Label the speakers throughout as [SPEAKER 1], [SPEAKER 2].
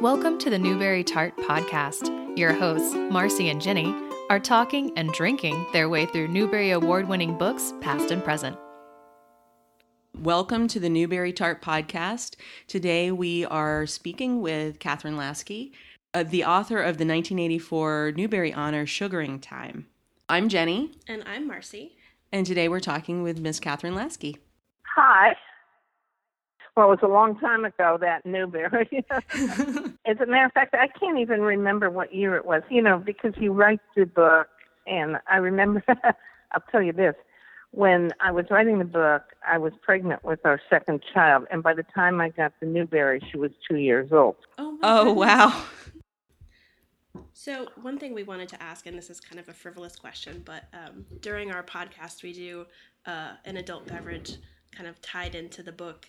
[SPEAKER 1] Welcome to the Newbery Tart Podcast. Your hosts, Marcy and Jennie, are talking and drinking their way through Newbery Award winning books, past and present.
[SPEAKER 2] Welcome to the Newbery Tart Podcast. Today we are speaking with Kathryn Lasky, uh, the author of the 1984 Newbery Honor Sugaring Time. I'm Jennie.
[SPEAKER 3] And I'm Marcy.
[SPEAKER 2] And today we're talking with Miss Kathryn Lasky.
[SPEAKER 4] Hi. Well, it was a long time ago that Newbery. As a matter of fact, I can't even remember what year it was. You know, because you write the book, and I remember. I'll tell you this: when I was writing the book, I was pregnant with our second child, and by the time I got the Newbery, she was two years old.
[SPEAKER 2] Oh, oh wow!
[SPEAKER 3] So, one thing we wanted to ask, and this is kind of a frivolous question, but um, during our podcast, we do uh, an adult beverage kind of tied into the book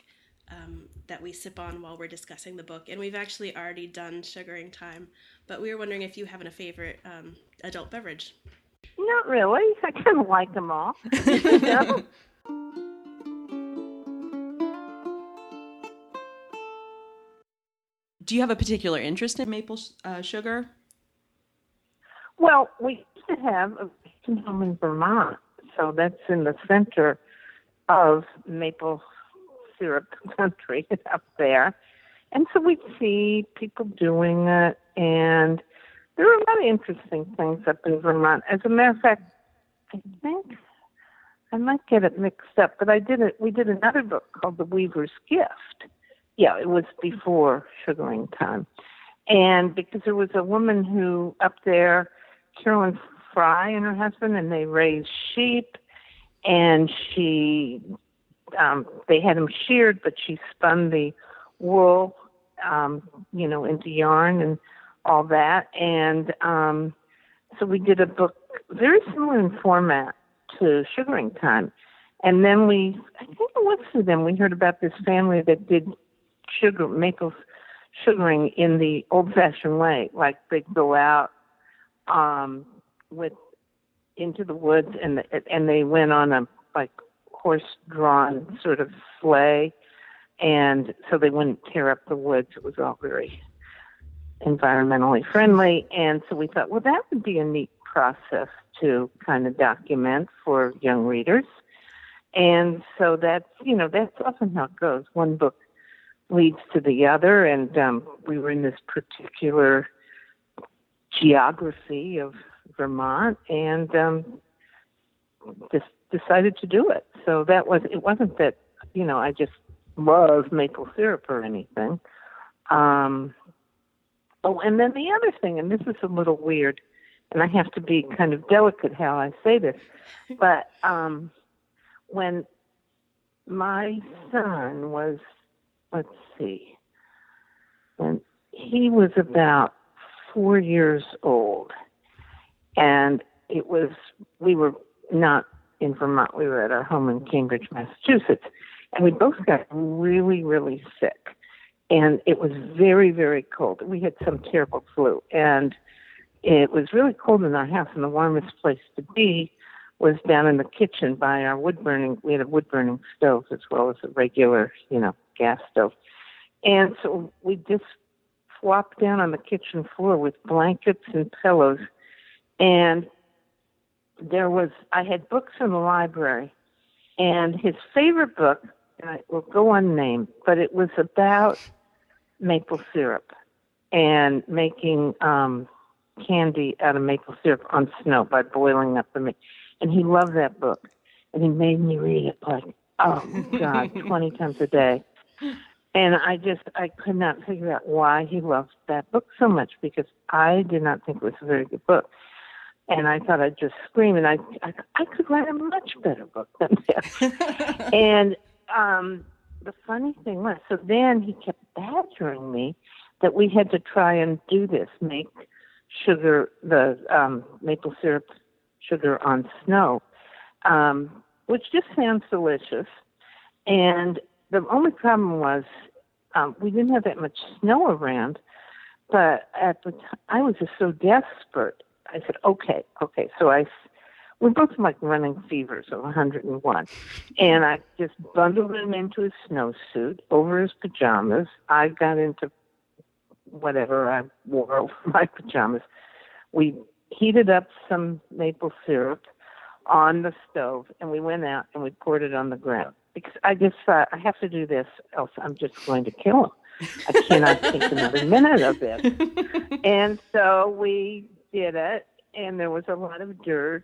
[SPEAKER 3] um, that we sip on while we're discussing the book. And we've actually already done sugaring time, but we were wondering if you have a favorite um, adult beverage.
[SPEAKER 4] Not really. I kind of like them all.
[SPEAKER 2] Do you have a particular interest in maple uh, sugar?
[SPEAKER 4] Well, we used to have a home in Vermont, so that's in the center of maple syrup country up there. And so we'd see people doing it, and there were a lot of interesting things up in Vermont. As a matter of fact, I think I might get it mixed up, but I did it. We did another book called The Weaver's Gift. Yeah, it was before sugaring time, and because there was a woman who up there, Carolyn Fry and her husband, and they raised sheep, and she um, they had them sheared, but she spun the wool, um, you know, into yarn and all that. And um, so we did a book very similar in format to Sugaring Time. And then we, I think it was through them, we heard about this family that did sugar, maple sugaring in the old fashioned way. Like they'd go out um, with into the woods and and they went on a like horse drawn sort of sleigh and so they wouldn't tear up the woods. It was all very environmentally friendly and so we thought well that would be a neat process to kind of document for young readers. And so that's you know that's often how it goes. One book leads to the other and um, we were in this particular geography of vermont and um, just decided to do it. So that was it wasn't that you know I just love maple syrup or anything. Um, oh, and then the other thing, and this is a little weird, and I have to be kind of delicate how I say this, but um, when my son was, let's see, when he was about four years old, and it was we were not in Vermont. We were at our home in Cambridge, Massachusetts, and we both got really, really sick. And it was very, very cold. We had some terrible flu, and it was really cold in our house. And the warmest place to be was down in the kitchen by our wood burning. We had a wood burning stove as well as a regular, you know, gas stove. And so we just flopped down on the kitchen floor with blankets and pillows. And there was I had books in the library, and his favorite book uh, will go unnamed, but it was about maple syrup and making um, candy out of maple syrup on snow by boiling up the. And he loved that book, and he made me read it like oh god, twenty times a day. And I just I could not figure out why he loved that book so much because I did not think it was a very good book and I thought I'd just scream, and I I, I could write a much better book than this. and um, the funny thing was, so then he kept badgering me that we had to try and do this, make sugar the um, maple syrup sugar on snow, um, which just sounds delicious. And the only problem was um, we didn't have that much snow around, but at the time I was just so desperate I said, okay, okay. So I, we're both like running fevers of 101. And I just bundled him into his snowsuit over his pajamas. I got into whatever I wore over my pajamas. We heated up some maple syrup on the stove, and we went out and we poured it on the ground because I just thought I have to do this, else I'm just going to kill him. I cannot take another minute of this. And so we did it, and there was a lot of dirt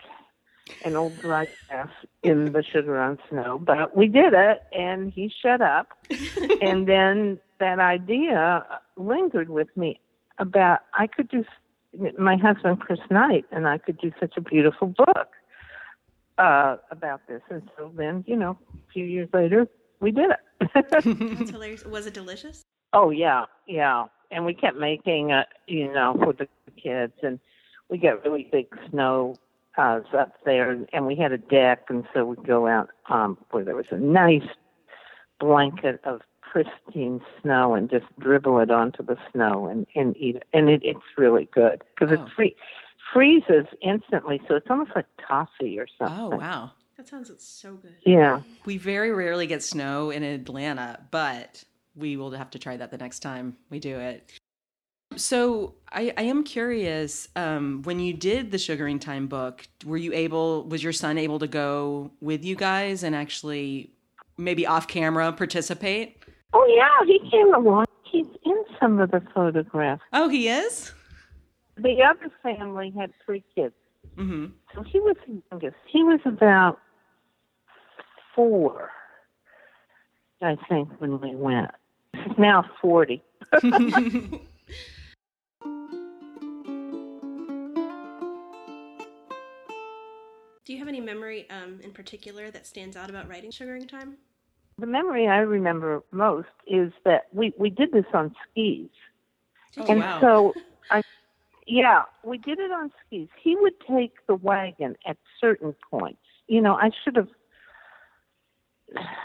[SPEAKER 4] and old dry grass in the sugar on snow, but we did it, and he shut up. and then that idea lingered with me about I could do my husband Chris Knight and I could do such a beautiful book uh, about this. And so then, you know, a few years later, we did it.
[SPEAKER 3] That's hilarious. Was it delicious?
[SPEAKER 4] Oh yeah, yeah. And we kept making it, you know, for the kids, and we got really big snow uh, up there, and we had a deck, and so we'd go out um, where there was a nice blanket of pristine snow and just dribble it onto the snow and and eat it. And it, it's really good because
[SPEAKER 2] Oh.
[SPEAKER 4] it free, freezes instantly, so it's almost like toffee or something.
[SPEAKER 2] Oh, wow.
[SPEAKER 3] That sounds so good.
[SPEAKER 4] Yeah.
[SPEAKER 2] We very rarely get snow in Atlanta, but we will have to try that the next time we do it. So I, I am curious. Um, when you did the Sugaring Time book, were you able? Was your son able to go with you guys and actually maybe off camera participate?
[SPEAKER 4] Oh yeah, he came along. He's in some of the photographs.
[SPEAKER 2] Oh, he is.
[SPEAKER 4] The other family had three kids.
[SPEAKER 2] Mm-hmm.
[SPEAKER 4] So he was the youngest. He was about four, I think, when we went. He's now 40.
[SPEAKER 3] memory um, in particular that stands out about writing Sugaring Time?
[SPEAKER 4] The memory I remember most is that we, we did this on skis.
[SPEAKER 2] Oh,
[SPEAKER 4] and
[SPEAKER 2] wow.
[SPEAKER 4] so I yeah, we did it on skis. He would take the wagon at certain points. You know, I should have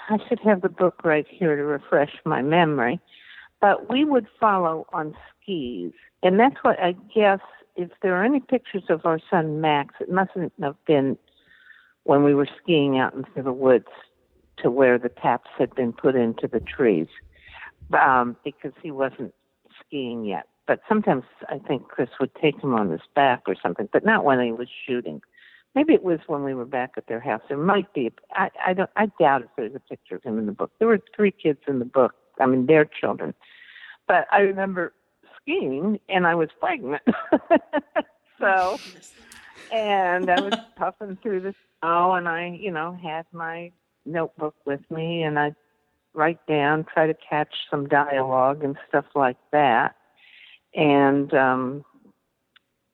[SPEAKER 4] I should have the book right here to refresh my memory. But we would follow on skis. And that's what I guess if there are any pictures of our son Max, it mustn't have been when we were skiing out into the woods to where the taps had been put into the trees. Um, because he wasn't skiing yet. But sometimes I think Chris would take him on his back or something, but not when he was shooting. Maybe it was when we were back at their house. There might be. I, I don't. I doubt if there's a picture of him in the book. There were three kids in the book. I mean, their children. But I remember skiing, and I was pregnant. so, and I was puffing through the snow, and I, you know, had my notebook with me, and I'd write down, try to catch some dialogue and stuff like that. And um,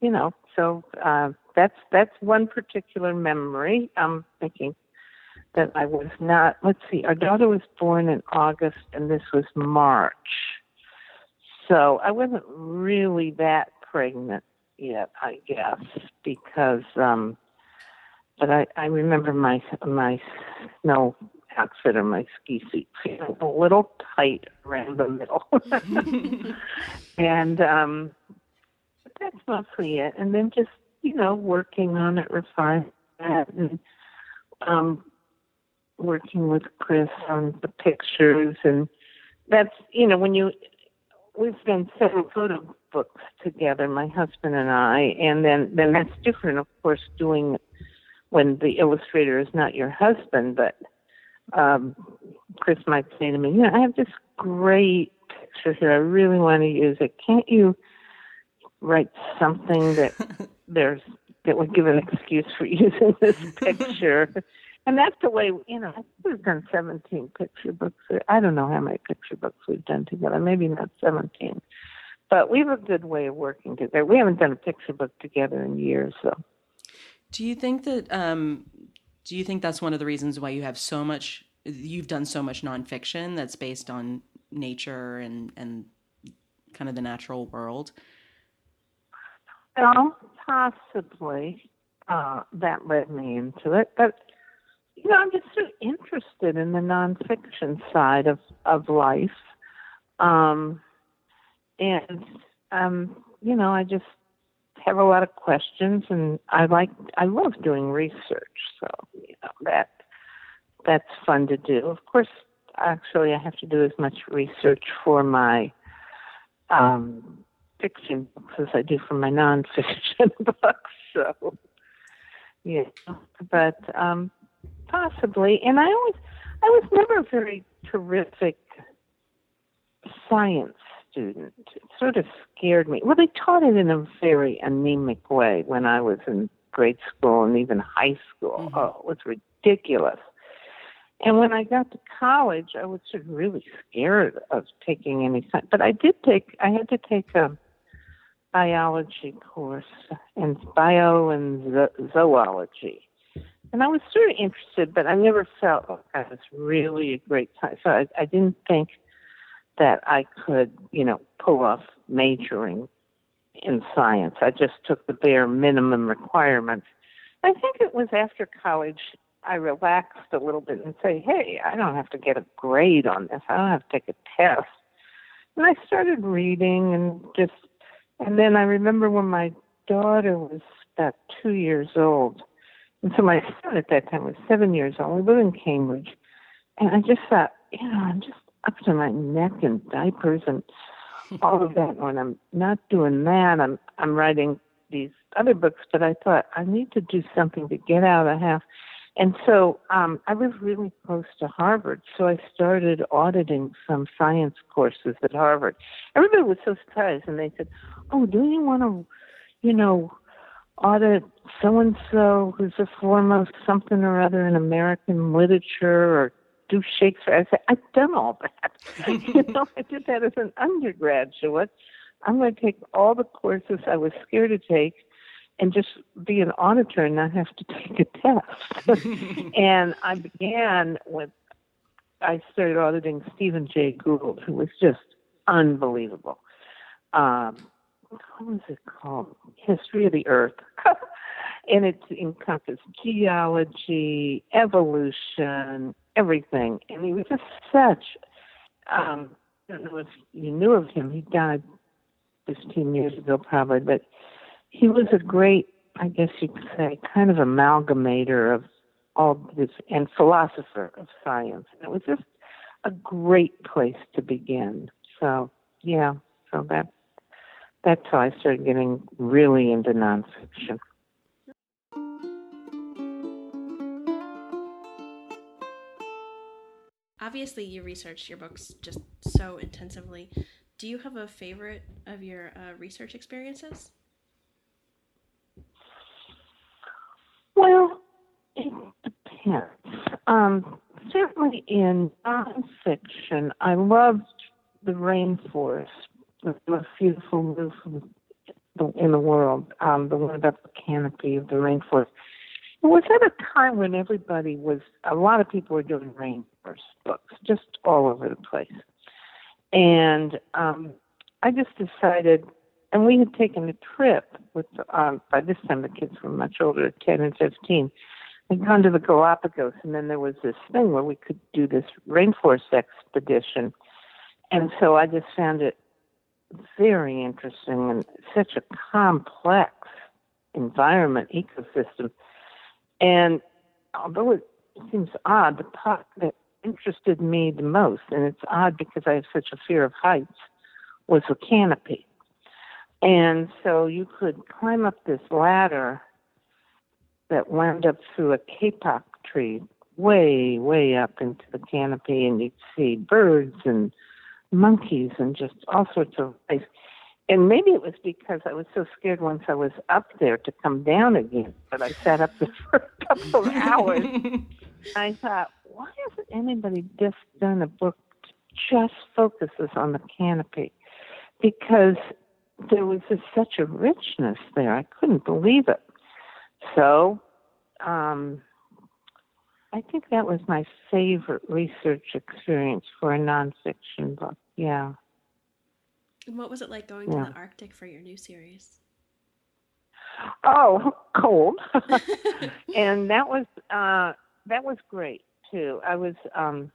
[SPEAKER 4] you know, so uh, that's that's one particular memory. I'm thinking that I was not. Let's see, our daughter was born in August, and this was March. So I wasn't really that pregnant yet, I guess, because um but I, I remember my my snow outfit or my ski suit feeling a little tight around the middle. and um but that's mostly it. And then just, you know, working on it, refining that and um working with Chris on the pictures and that's you know, when you we've done several photo books together, my husband and I, and then then that's different, of course, doing when the illustrator is not your husband, but um, Chris might say to me, "You know, I have this great picture here. I really want to use it. Can't you write something that there's that would give an excuse for using this picture?" And that's the way, you know, we've done 17 picture books. I don't know how many picture books we've done together, maybe not 17. But we have a good way of working together. We haven't done a picture book together in years, so.
[SPEAKER 2] Do you think that? Um, do you think that's one of the reasons why you have so much? You've done so much nonfiction that's based on nature and and kind of the natural world.
[SPEAKER 4] Well, possibly uh, that led me into it, but you know, I'm just so interested in the nonfiction side of of life, um, and um, you know, I just have a lot of questions, and I like I love doing research, so you know that that's fun to do. Of course, actually, I have to do as much research for my um, fiction books as I do for my nonfiction books. So, yeah, but um, possibly. And I always, I was never a very terrific science student. It sort of scared me. Well, they taught it in a very anemic way when I was in grade school and even high school. Mm-hmm. Oh, it was ridiculous. And when I got to college, I was sort of really scared of taking any science. But I did take, I had to take a biology course and bio and zo- zoology. And I was sort of interested, but I never felt like I was really a great science. So I, I didn't think that I could, you know, pull off majoring in science. I just took the bare minimum requirements. I think it was after college I relaxed a little bit and say, hey, I don't have to get a grade on this. I don't have to take a test. And I started reading and just, and then I remember when my daughter was about two years old. And so my son at that time was seven years old. We lived in Cambridge. And I just thought, you know, I'm just up to my neck in diapers and all of that. When I'm not doing that, I'm I'm writing these other books. But I thought I need to do something to get out of the house. And so um, I was really close to Harvard, so I started auditing some science courses at Harvard. Everybody was so surprised, and they said, "Oh, do you want to, you know, audit so and so who's a foremost something or other in American literature or do Shakespeare. I said, I've done all that. you know, I did that as an undergraduate. I'm going to take all the courses I was scared to take and just be an auditor and not have to take a test. and I began with, I started auditing Stephen Jay Gould, who was just unbelievable. Um, what was it called? History of the Earth. and it encompassed geology, evolution, everything. And he was just such, um, I don't know if you knew of him. He died 15 years ago, probably, but he was a great, I guess you could say, kind of amalgamator of all this and philosopher of science. And it was just a great place to begin. So, yeah, so that that's how I started getting really into nonfiction.
[SPEAKER 3] Obviously you researched your books just so intensively. Do you have a favorite of your uh, research experiences?
[SPEAKER 4] Well, it depends. Um, certainly in nonfiction, I loved the rainforest, the most beautiful move in the world, um, the one about the canopy of the rainforest. It was at a time when everybody was, a lot of people were doing rainforest books, just all over the place. And um, I just decided, and we had taken a trip with, um, by this time the kids were much older, 10 and 15. We'd gone to the Galapagos, and then there was this thing where we could do this rainforest expedition. And so I just found it very interesting and such a complex environment, ecosystem and although it seems odd, the part that interested me the most, and it's odd because I have such a fear of heights, was the canopy. And so you could climb up this ladder that wound up through a kapok tree, way, way up into the canopy, and you'd see birds and monkeys and just all sorts of life and maybe it was because I was so scared once I was up there to come down again, but I sat up there for a couple of hours. I thought, why hasn't anybody just done a book just focuses on the canopy? Because there was just such a richness there. I couldn't believe it. So, um, I think that was my favorite research experience for a nonfiction book. Yeah.
[SPEAKER 3] And what was it like going yeah. to the Arctic for your new series?
[SPEAKER 4] Oh, cold. and that was uh that was great too. I was um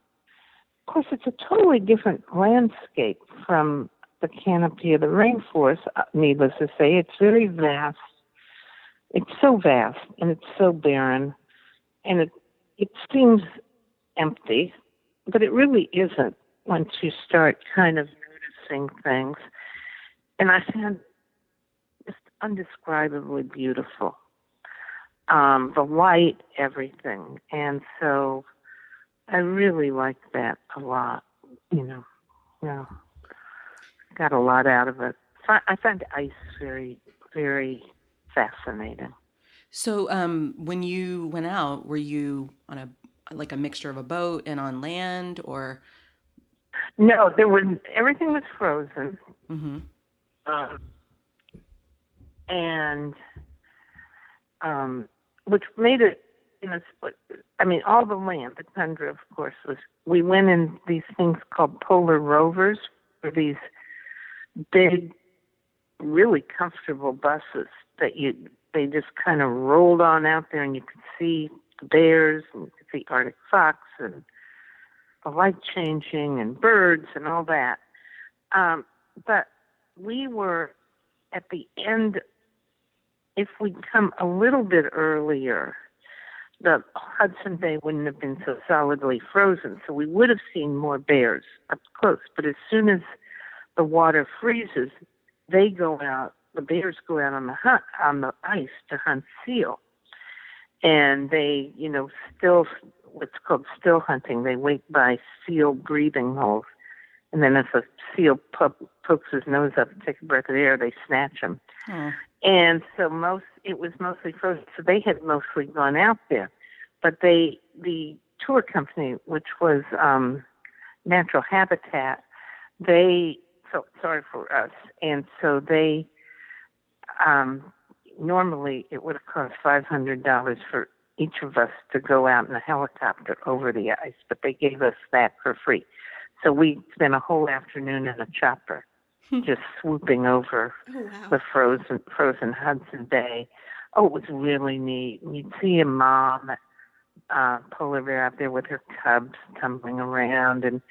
[SPEAKER 4] of course it's a totally different landscape from the canopy of the rainforest, uh, needless to say. It's very vast. It's so vast and it's so barren and it it seems empty, but it really isn't once you start kind of noticing things. and I found just undescribably beautiful. Um, the light, everything, and so I really liked that a lot. You know, yeah, got a lot out of it. I find ice very, very fascinating.
[SPEAKER 2] So, um, when you went out, were you on a like a mixture of a boat and on land, or?
[SPEAKER 4] No, there was everything was frozen.
[SPEAKER 2] Mm-hmm.
[SPEAKER 4] Um, and um, which made it you know I mean all the land the tundra of course was we went in these things called polar rovers or these big really comfortable buses that you they just kind of rolled on out there and you could see the bears and you could see Arctic fox and the light changing and birds and all that. Um, but we were at the end if we'd come a little bit earlier, the Hudson Bay wouldn't have been so solidly frozen, so we would have seen more bears up close. But as soon as the water freezes, they go out. The bears go out on the hunt on the ice to hunt seal, and they, you know, still what's called still hunting. They wait by seal breathing holes, and then if a seal po- pokes his nose up and takes a breath of air, they snatch him.
[SPEAKER 2] Hmm.
[SPEAKER 4] And so most it was mostly frozen. So they had mostly gone out there, but they the tour company, which was um, Natural Habitat, they felt sorry for us, and so they um, normally it would have cost five hundred dollars for each of us to go out in a helicopter over the ice, but they gave us that for free. So we spent a whole afternoon in a chopper just swooping over
[SPEAKER 3] Oh wow.
[SPEAKER 4] the frozen frozen Hudson Bay. Oh, it was really neat. You'd see a mom, uh, polar bear out there with her cubs tumbling around, and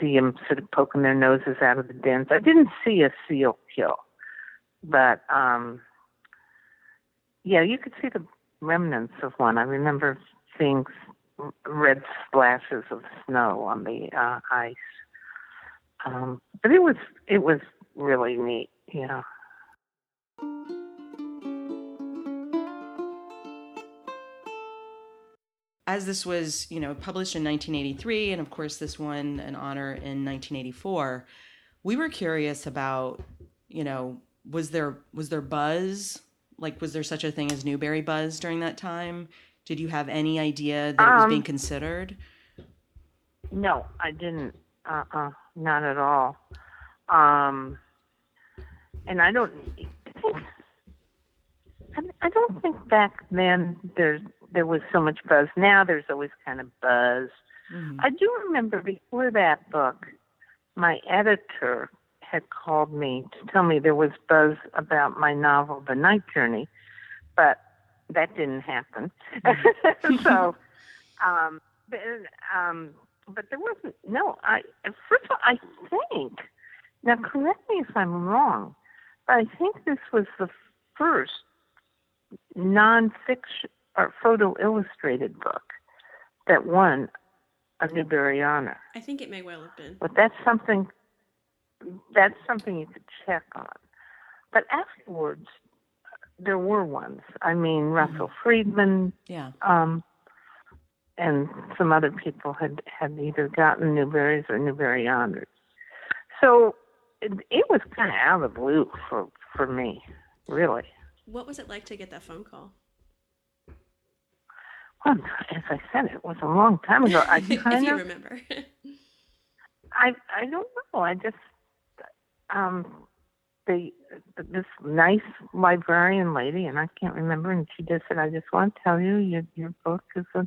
[SPEAKER 4] see them sort of poking their noses out of the dens. I didn't see a seal kill, but um, yeah, you could see the remnants of one. I remember seeing red splashes of snow on the uh, ice. Um, but it was it was really neat. Yeah.
[SPEAKER 2] As this was, you know, published in 1983, and of course this won an honor in 1984, we were curious about, you know, was there was there buzz? Like, was there such a thing as Newbery buzz during that time? Did you have any idea that it was
[SPEAKER 4] Um,
[SPEAKER 2] being considered?
[SPEAKER 4] No, I didn't. Uh uh not at all. Um, and I don't. I, I don't think back then there's there was so much buzz. Now there's always kind of buzz.
[SPEAKER 2] Mhm.
[SPEAKER 4] I do remember before that book, my editor had called me to tell me there was buzz about my novel, The Night Journey, but that didn't happen. so, um, but, um, but there wasn't. No, I first of all, I think. Now, correct me if I'm wrong, but I think this was the first nonfiction or photo illustrated book that won a Newbery honor.
[SPEAKER 3] I think it may well have been.
[SPEAKER 4] But that's something that's something you could check on. But afterwards, there were ones. I mean, Russell Freedman
[SPEAKER 2] Yeah.
[SPEAKER 4] um, and some other people had had either gotten Newberys or Newbery honors. So it, it was kind of out of the blue for for me, really.
[SPEAKER 3] What was it like to get that phone call?
[SPEAKER 4] Well, as I said, it was a long time ago. I
[SPEAKER 3] if
[SPEAKER 4] kind
[SPEAKER 3] you
[SPEAKER 4] of
[SPEAKER 3] remember.
[SPEAKER 4] I I don't know. I just um the this nice librarian lady and I can't remember and she just said I just want to tell you your your book is a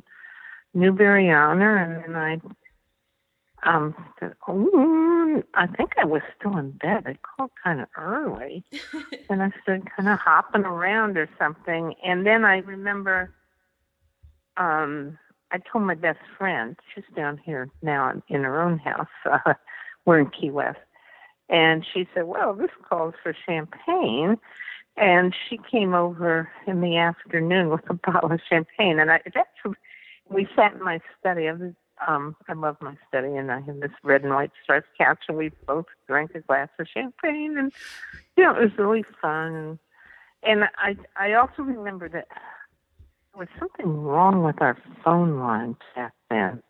[SPEAKER 4] Newbery honor and then I um said, oh, I think I was still in bed. I called kind of early and I started kind of hopping around or something and then I remember um I told my best friend, she's down here now in, in her own house. Uh, we're in Key West. And she said, Well, this calls for champagne. And she came over in the afternoon with a bottle of champagne. And I, that's, we sat in my study. I was um, I love my study, and I have this red and white striped couch, and we both drank a glass of champagne, and you know, it was really fun. And I, I also remember that there was something wrong with our phone line back then.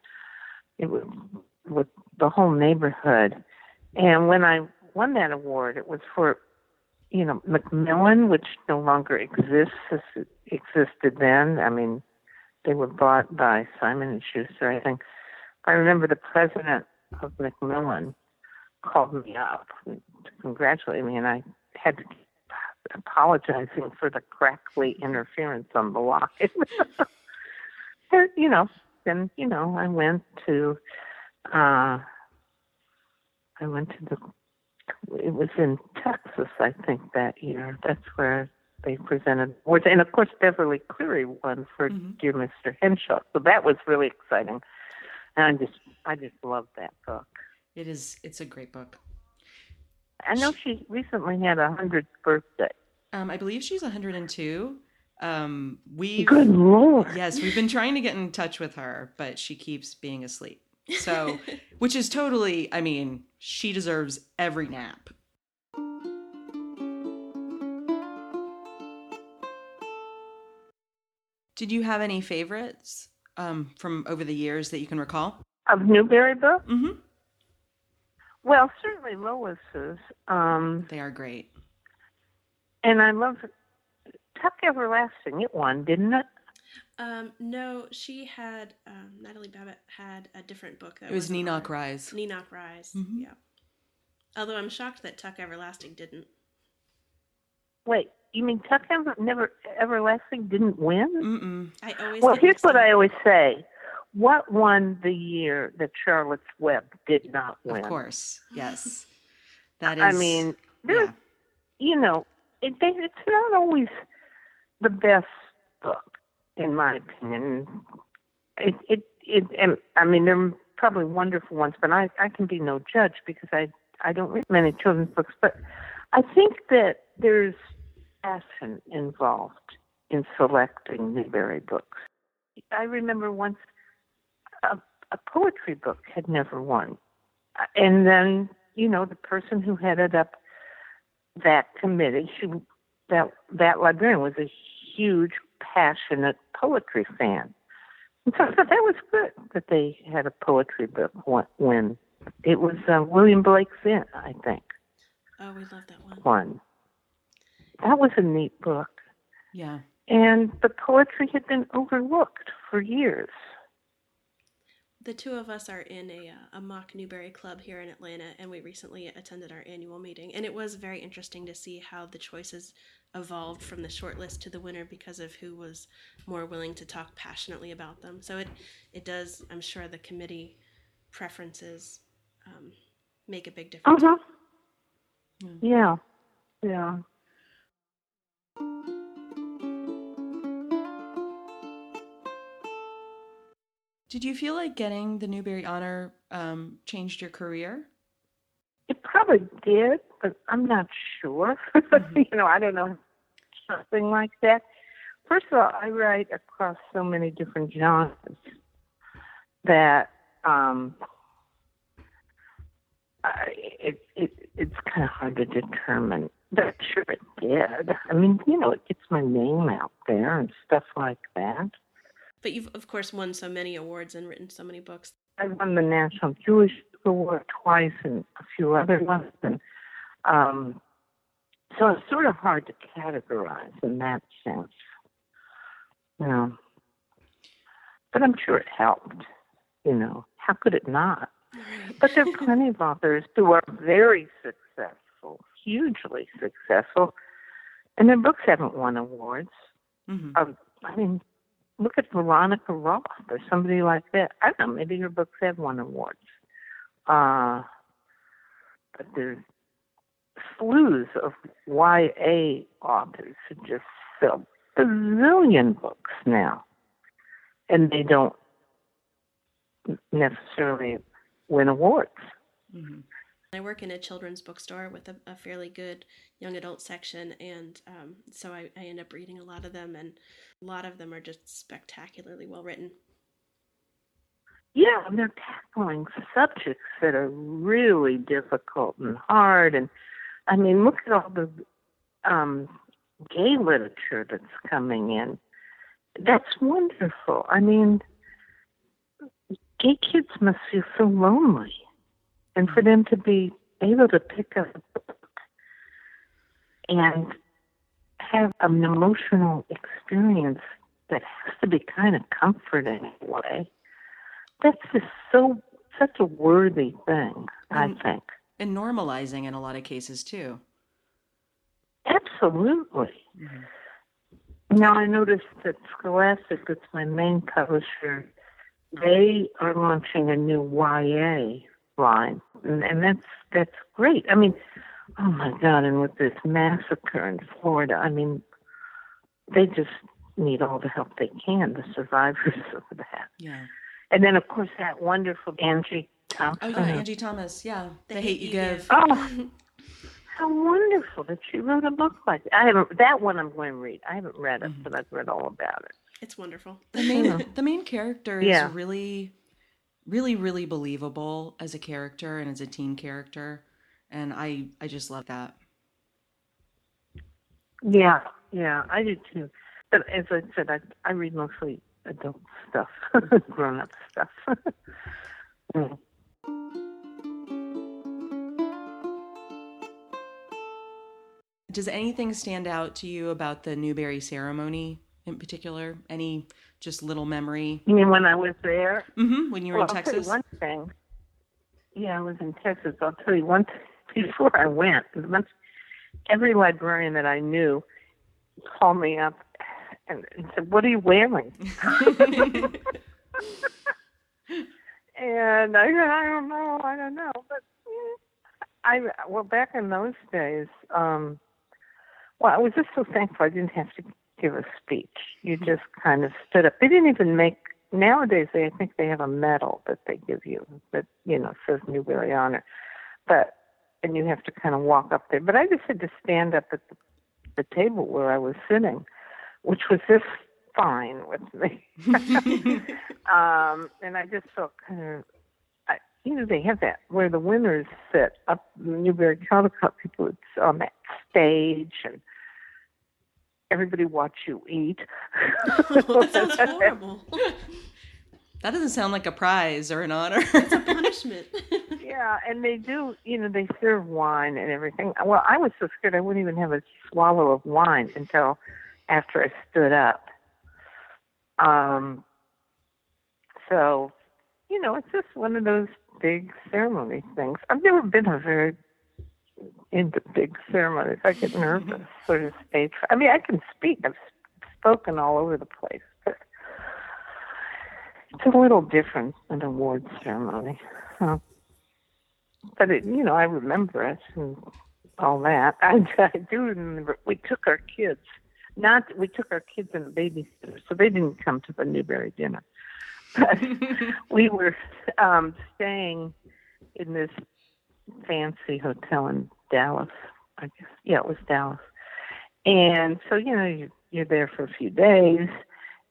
[SPEAKER 4] It was with the whole neighborhood, and when I won that award, it was for, you know, Macmillan, which no longer exists existed then. I mean, they were bought by Simon and Schuster, I think. I remember the president of Macmillan called me up to congratulate me, and I had to keep apologizing for the crackly interference on the line. you know, then you know, I went to, uh, I went to the. It was in Texas, I think, that year. That's where they presented awards, and of course Beverly Cleary won for mm-hmm. Dear Mr. Henshaw. So that was really exciting, and I just I just love that book.
[SPEAKER 2] It is. It's a great book.
[SPEAKER 4] I know she recently had a hundredth birthday.
[SPEAKER 2] Um, I believe she's 102. Um, we
[SPEAKER 4] good lord.
[SPEAKER 2] Yes, we've been trying to get in touch with her, but she keeps being asleep. So, which is totally. I mean, she deserves every nap. Did you have any favorites um, from over the years that you can recall?
[SPEAKER 4] Of Newbery books?
[SPEAKER 2] Mm-hmm.
[SPEAKER 4] Well, certainly Lois's. Um,
[SPEAKER 2] they are great.
[SPEAKER 4] And I love Tuck Everlasting. It won, didn't it?
[SPEAKER 3] Um, no, she had um, Natalie Babbitt had a different book.
[SPEAKER 2] That it was Knee-Knock Rise.
[SPEAKER 3] Knee-Knock Rise. Mm-hmm. Yeah. Although I'm shocked that Tuck Everlasting didn't.
[SPEAKER 4] Wait, you mean Tuck Ever, Never Everlasting didn't win?
[SPEAKER 2] Mm-mm.
[SPEAKER 3] I always.
[SPEAKER 4] Well, here's what I always say: What won the year that Charlotte's Web did not win?
[SPEAKER 2] Of course, yes. That is.
[SPEAKER 4] I mean, there's, yeah. you know, it, it's not always the best book, in my opinion. It, it, it, and I mean, there are probably wonderful ones, but I, I can be no judge because I, I don't read many children's books. But I think that there's passion involved in selecting Newbery books. I remember once a, a poetry book had never won. And then, you know, the person who headed up that committee, she that that librarian was a huge, passionate poetry fan. And so I thought that was good that they had a poetry book win. It was uh, William Blake's Inn, I think.
[SPEAKER 3] Oh, we love that one.
[SPEAKER 4] One. That was a neat book.
[SPEAKER 2] Yeah.
[SPEAKER 4] And the poetry had been overlooked for years.
[SPEAKER 3] The two of us are in a, uh, a mock Newbery Club here in Atlanta, and we recently attended our annual meeting. And it was very interesting to see how the choices evolved from the shortlist to the winner because of who was more willing to talk passionately about them. So it, it does, I'm sure, the committee preferences um, make a big difference.
[SPEAKER 4] Uh-huh. Yeah. Yeah.
[SPEAKER 2] Did you feel like getting the Newbery Honor um, changed your career?
[SPEAKER 4] It probably did, but I'm not sure. Mm-hmm. you know, I don't know something like that. First of all, I write across so many different genres that um, I, it, it it's kind of hard to determine. But sure it did. I mean, you know, it gets my name out there and stuff like that.
[SPEAKER 3] But you've, of course, won so many awards and written so many books.
[SPEAKER 4] I won the National Jewish Award twice and a few other ones. And, um, so it's sort of hard to categorize in that sense. You know. But I'm sure it helped. You know, how could it not? But there are plenty of authors who are very successful, hugely successful, and their books haven't won awards.
[SPEAKER 2] Mm-hmm.
[SPEAKER 4] Um, I mean, look at Veronica Roth or somebody like that. I don't know, maybe her books have won awards. Uh, but there's slews of YA authors who just sell bazillion books now. And they don't necessarily win awards.
[SPEAKER 3] Mm-hmm. I work in a children's bookstore with a, a fairly good young adult section, and um, so I, I, end up reading a lot of them, and a lot of them are just spectacularly well written.
[SPEAKER 4] yeah, and they're tackling subjects that are really difficult and hard. And I mean, look at all the um, gay literature that's coming in. That's wonderful. I mean, gay kids must feel so lonely. And for them to be able to pick up a book and have an emotional experience that has to be kind of comforting in a way, that's just so such a worthy thing, I
[SPEAKER 2] Mm.
[SPEAKER 4] think.
[SPEAKER 2] And normalizing in a lot of cases too.
[SPEAKER 4] Absolutely. Mm-hmm. Now I noticed that Scholastic, that's my main publisher, they are launching a new YA line, and, and that's that's great. I mean, oh my God! And with this massacre in Florida, I mean, they just need all the help they can, the survivors of that.
[SPEAKER 2] Yeah.
[SPEAKER 4] And then, of course, that wonderful Angie
[SPEAKER 2] Oh
[SPEAKER 4] Thompson.
[SPEAKER 2] yeah, Angie Thomas. Yeah. The, hate, you give.
[SPEAKER 4] Oh, how wonderful that she wrote a book like that. I haven't that one. I'm going to read. I haven't read it, but I've read all about it.
[SPEAKER 3] It's wonderful.
[SPEAKER 2] The main the main character is
[SPEAKER 4] Yeah.
[SPEAKER 2] really really really believable as a character and as a teen character and I I just love that.
[SPEAKER 4] Yeah, yeah, I do too. But as I said, I I read mostly adult stuff, grown up stuff. Mm.
[SPEAKER 2] Does anything stand out to you about the Newbery ceremony in particular? Any just little memory
[SPEAKER 4] You mean when I was there?
[SPEAKER 2] hmm when you were
[SPEAKER 4] well,
[SPEAKER 2] in
[SPEAKER 4] I'll tell you
[SPEAKER 2] Texas?
[SPEAKER 4] one thing. Yeah, I was in Texas. I'll tell you one thing before I went. Once every librarian that I knew called me up and, and said, "What are you wearing?" And I said, I don't know, I don't know. But I, well, back in those days, um, well, I was just so thankful I didn't have to give a speech. You just kind of stood up. They didn't even make, nowadays, they, I think they have a medal that they give you that, you know, says Newbery Honor. But, and you have to kind of walk up there. But I just had to stand up at the, the table where I was sitting, which was just fine with me. um, and I just felt kind of, you know, they have that where the winners sit up in Newbery Caldecott people it's on that stage and everybody watch you eat.
[SPEAKER 3] that sounds horrible.
[SPEAKER 2] that doesn't sound like a prize or an honor.
[SPEAKER 3] It's a punishment.
[SPEAKER 4] yeah, and they do, you know, they serve wine and everything. Well, I was so scared I wouldn't even have a swallow of wine until after I stood up. Um, so, you know, it's just one of those big ceremony things. I've never been a very into big ceremonies. I get nervous, mm-hmm. sort of stage. I mean, I can speak. I've spoken all over the place, but it's a little different than an award ceremony. So, but it, you know, I remember it and all that. I, I do remember. We took our kids. Not we took our kids and a babysitter, so they didn't come to the Newbery dinner. But we were um, staying in this fancy hotel in Dallas. I guess yeah, it was Dallas. And so you know you, you're there for a few days,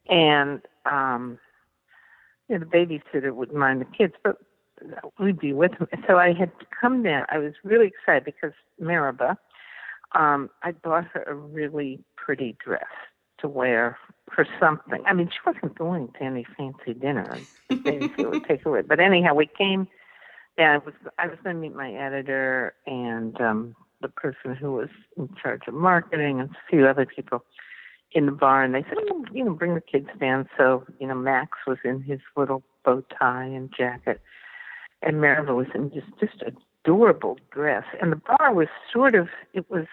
[SPEAKER 4] and um, you know, the babysitter wouldn't mind the kids, but we'd be with them. So I had come down. I was really excited because Meribah, um, I bought her a really pretty dress to wear for something. I mean, she wasn't going to any fancy dinner. Babysitter would take her with. But anyhow, we came. Yeah, I was I was going to meet my editor and um, the person who was in charge of marketing and a few other people in the bar, and they said, oh, you know, bring the kids down. So you know, Max was in his little bow tie and jacket, and Meribah was in just just adorable dress, and the bar was sort of it was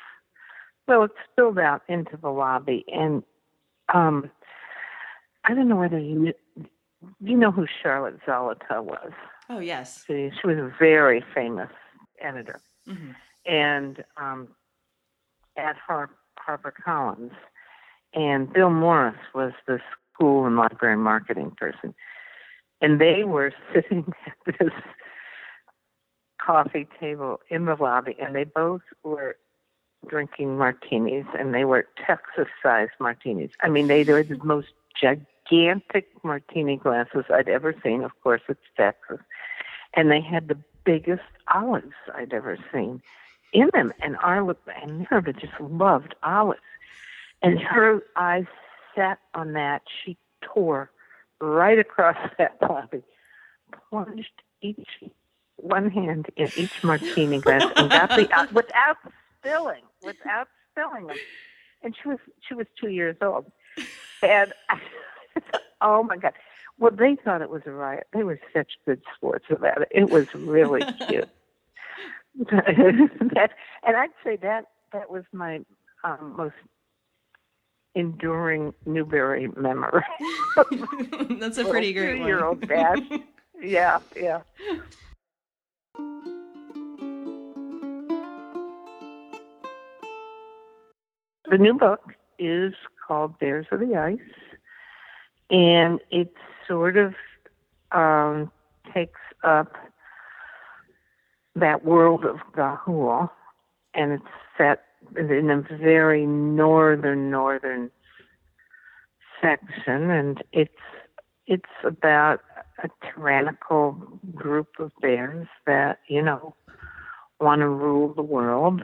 [SPEAKER 4] well, it spilled out into the lobby, and um, I don't know whether you knew, you know who Charlotte Zolotow was.
[SPEAKER 2] oh yes.
[SPEAKER 4] She, she was a very famous editor,
[SPEAKER 2] hmm
[SPEAKER 4] and um, at Har- HarperCollins, and Bill Morris was the school and library marketing person, and they were sitting at this coffee table in the lobby, and they both were drinking martinis, and they were Texas-sized martinis. I mean, they, were the most gigantic martini glasses I'd ever seen. Of course, it's Texas. And they had the biggest olives I'd ever seen in them. And Arla and Minerva just loved olives. And her eyes sat on that. She tore right across that body, plunged each one hand in each martini glass, and got the without spilling, without spilling them. And she was she was two years old, and oh my god. Well, they thought it was a riot. They were such good sports about it. It was really cute. that, and I'd say that that was my um, most enduring Newbery memory.
[SPEAKER 2] That's a pretty great one.
[SPEAKER 4] Year old dad. yeah, yeah. The new book is called Bears of the Ice, and it sort of um, takes up that world of Ga'Hoole, and it's set in a very northern northern section, and it's it's about a tyrannical group of bears that you know want to rule the world,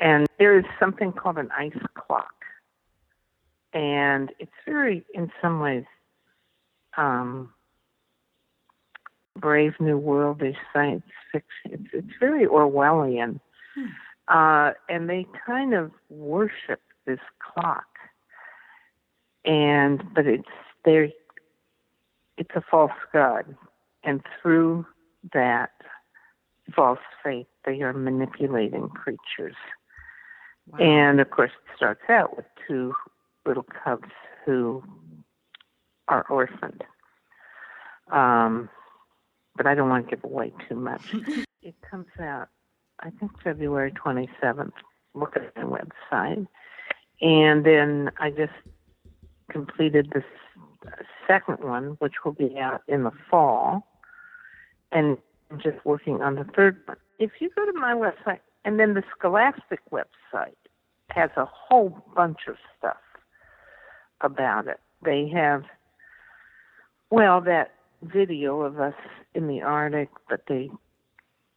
[SPEAKER 4] and there is something called an ice clock, and it's very, in some ways, um, Brave New World is science fiction. It's, it's very Orwellian. Hmm. Uh, and they kind of worship this clock. And, but it's, they it's a false god. And through that false faith, they are manipulating creatures. Wow. And of course, it starts out with two little cubs who are orphaned. Um, but I don't want to give away too much. it comes out, I think, February 27th. Look at the website. And then I just completed the second one, which will be out in the fall. And I'm just working on the third one. If you go to my website, and then the Scholastic website has a whole bunch of stuff about it. They have, well, that video of us in the Arctic, but they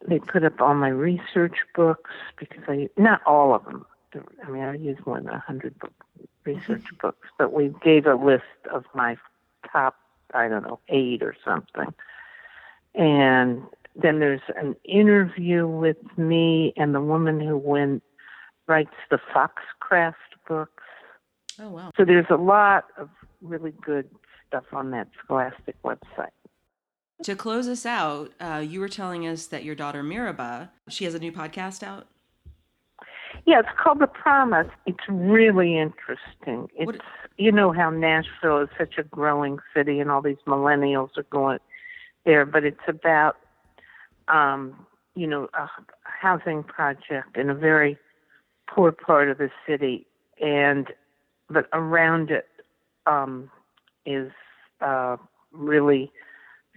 [SPEAKER 4] they put up all my research books because I not all of them. I mean, I use more than a hundred book, research mm-hmm. books, but we gave a list of my top, I don't know, eight or something. And then there's an interview with me and the woman who went writes the Foxcraft books.
[SPEAKER 2] Oh wow!
[SPEAKER 4] So there's a lot of really good stuff on that Scholastic website.
[SPEAKER 2] To close us out, uh, you were telling us that your daughter Meribah, she has a new podcast out.
[SPEAKER 4] Yeah, it's called The Promise. It's really interesting. It's what? you know how Nashville is such a growing city and all these millennials are going there, but it's about um, you know a housing project in a very poor part of the city, and but around it um, is uh, really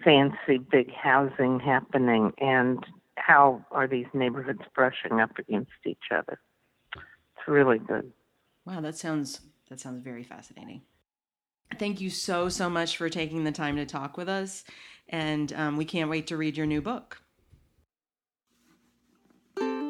[SPEAKER 4] fancy big housing happening and how are these neighborhoods brushing up against each other? It's really good.
[SPEAKER 2] Wow that sounds that sounds very fascinating. Thank you so so much for taking the time to talk with us and um, we can't wait to read your new book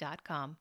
[SPEAKER 1] dot com.